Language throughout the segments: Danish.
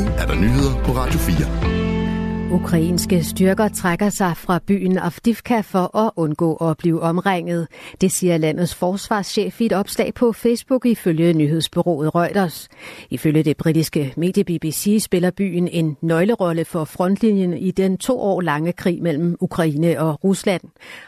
Nu er der nyheder på Radio 4. Ukrainske styrker trækker sig fra byen Avdivka for at undgå at blive omringet. Det siger landets forsvarschef i et opslag på Facebook ifølge nyhedsbyrået Reuters. Ifølge det britiske medie BBC spiller byen en nøglerolle for frontlinjen i den to år lange krig mellem Ukraine og Rusland.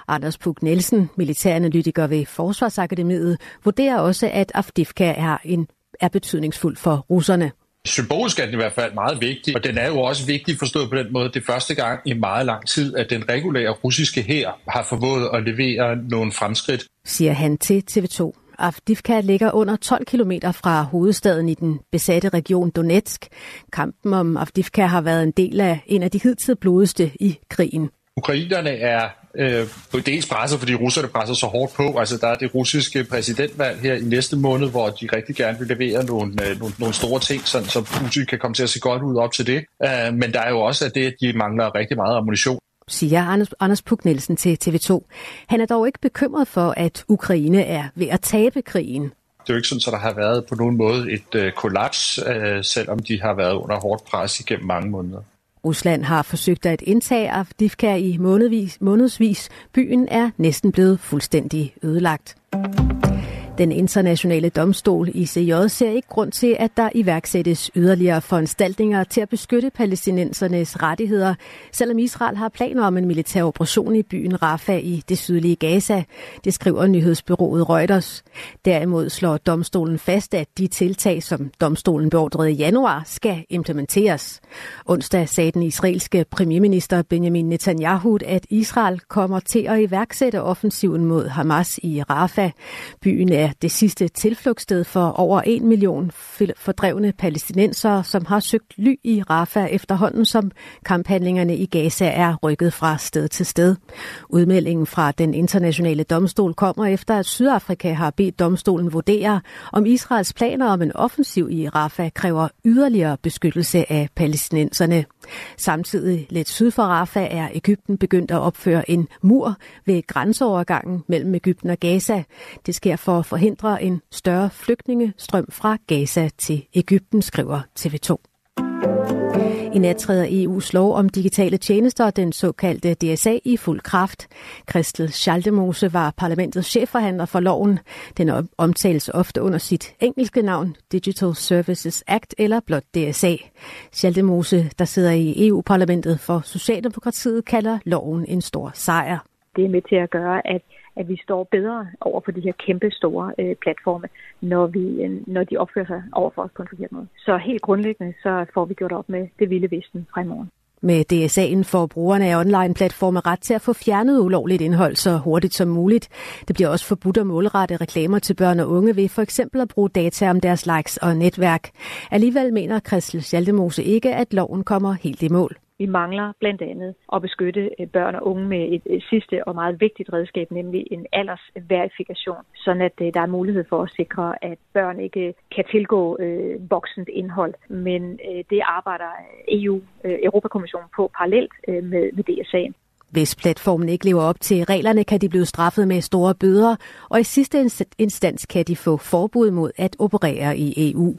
Anders Puk Nielsen, militæranalytiker ved Forsvarsakademiet, vurderer også, at Avdivka er, en, er betydningsfuld for russerne. Symbolsk er den i hvert fald meget vigtig, og den er jo også vigtig forstået på den måde, det er første gang i meget lang tid, at den regulære russiske hær har formået at levere nogle fremskridt. Siger han til TV2. Avdivka ligger under 12 km fra hovedstaden i den besatte region Donetsk. Kampen om Avdivka har været en del af en af de hidtil blodigste i krigen. Ukrainerne er øh, dels presset, fordi russerne presser så hårdt på. Altså, der er det russiske præsidentvalg her i næste måned, hvor de rigtig gerne vil levere nogle, øh, nogle, nogle store ting, sådan, så Putin kan komme til at se godt ud op til det. Øh, men der er jo også at det, at de mangler rigtig meget ammunition siger Anders, Anders Puk Nielsen til TV2. Han er dog ikke bekymret for, at Ukraine er ved at tabe krigen. Det er jo ikke sådan, at der har været på nogen måde et øh, kollaps, øh, selvom de har været under hårdt pres igennem mange måneder. Rusland har forsøgt at indtage Avdivka i månedsvis. månedsvis. Byen er næsten blevet fuldstændig ødelagt. Den internationale domstol ICJ ser ikke grund til, at der iværksættes yderligere foranstaltninger til at beskytte palæstinensernes rettigheder, selvom Israel har planer om en militær operation i byen Rafah i det sydlige Gaza. Det skriver nyhedsbyrået Reuters. Derimod slår domstolen fast, at de tiltag, som domstolen beordrede i januar, skal implementeres. Onsdag sagde den israelske premierminister Benjamin Netanyahu, at Israel kommer til at iværksætte offensiven mod Hamas i Rafah. Byen er er det sidste tilflugtssted for over en million fordrevne palæstinensere, som har søgt ly i Rafah efterhånden, som kamphandlingerne i Gaza er rykket fra sted til sted. Udmeldingen fra den internationale domstol kommer efter, at Sydafrika har bedt domstolen vurdere, om Israels planer om en offensiv i Rafah kræver yderligere beskyttelse af palæstinenserne. Samtidig lidt syd for Rafah er Ægypten begyndt at opføre en mur ved grænseovergangen mellem Ægypten og Gaza. Det sker for at forhindre en større flygtningestrøm fra Gaza til Ægypten, skriver TV2. I nat træder EU's lov om digitale tjenester, den såkaldte DSA, i fuld kraft. Christel Schaldemose var parlamentets chefforhandler for loven. Den omtales ofte under sit engelske navn, Digital Services Act eller blot DSA. Schaldemose, der sidder i EU-parlamentet for Socialdemokratiet, kalder loven en stor sejr. Det er med til at gøre, at at vi står bedre over for de her kæmpe store øh, platforme, når, vi, øh, når de opfører sig over for os på en forkert måde. Så helt grundlæggende, så får vi gjort op med det vilde vesten fra i morgen. Med DSA'en får brugerne af online-platforme ret til at få fjernet ulovligt indhold så hurtigt som muligt. Det bliver også forbudt at målrette reklamer til børn og unge ved for eksempel at bruge data om deres likes og netværk. Alligevel mener Christel Schaldemose ikke, at loven kommer helt i mål. Vi mangler blandt andet at beskytte øh, børn og unge med et sidste og meget vigtigt redskab, nemlig en aldersverifikation, sådan at øh, der er mulighed for at sikre, at børn ikke øh, kan tilgå øh, voksent indhold. Men øh, det arbejder EU, øh, Europakommissionen på parallelt øh, med, med DSA'en. Hvis platformen ikke lever op til reglerne, kan de blive straffet med store bøder, og i sidste instans kan de få forbud mod at operere i EU.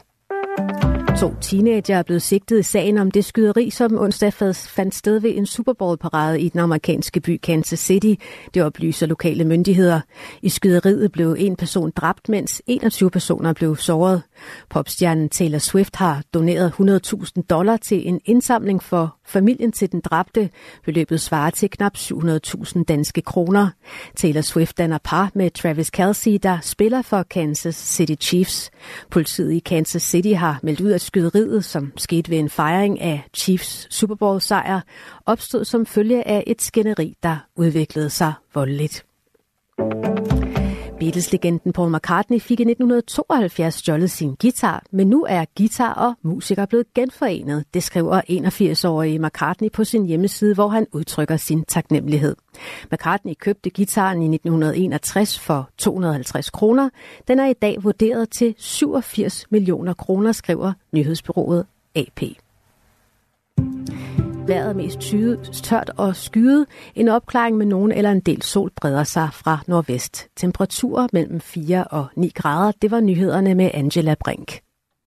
To teenager er blevet sigtet i sagen om det skyderi, som onsdag fandt sted ved en Super Bowl-parade i den amerikanske by Kansas City. Det oplyser lokale myndigheder. I skyderiet blev en person dræbt, mens 21 personer blev såret. Popstjernen Taylor Swift har doneret 100.000 dollar til en indsamling for familien til den dræbte. Beløbet svarer til knap 700.000 danske kroner. Taylor Swift danner par med Travis Kelsey, der spiller for Kansas City Chiefs. Politiet i Kansas City har meldt ud, at skyderiet, som skete ved en fejring af Chiefs Super Bowl sejr, opstod som følge af et skænderi, der udviklede sig voldeligt. Beatles-legenden Paul McCartney fik i 1972 stjålet sin guitar, men nu er guitar og musiker blevet genforenet. Det skriver 81-årige McCartney på sin hjemmeside, hvor han udtrykker sin taknemmelighed. McCartney købte gitaren i 1961 for 250 kroner. Den er i dag vurderet til 87 millioner kroner, skriver nyhedsbyrået AP. Vejret er mest tørt og skyet. En opklaring med nogen eller en del sol breder sig fra nordvest. Temperaturer mellem 4 og 9 grader. Det var nyhederne med Angela Brink.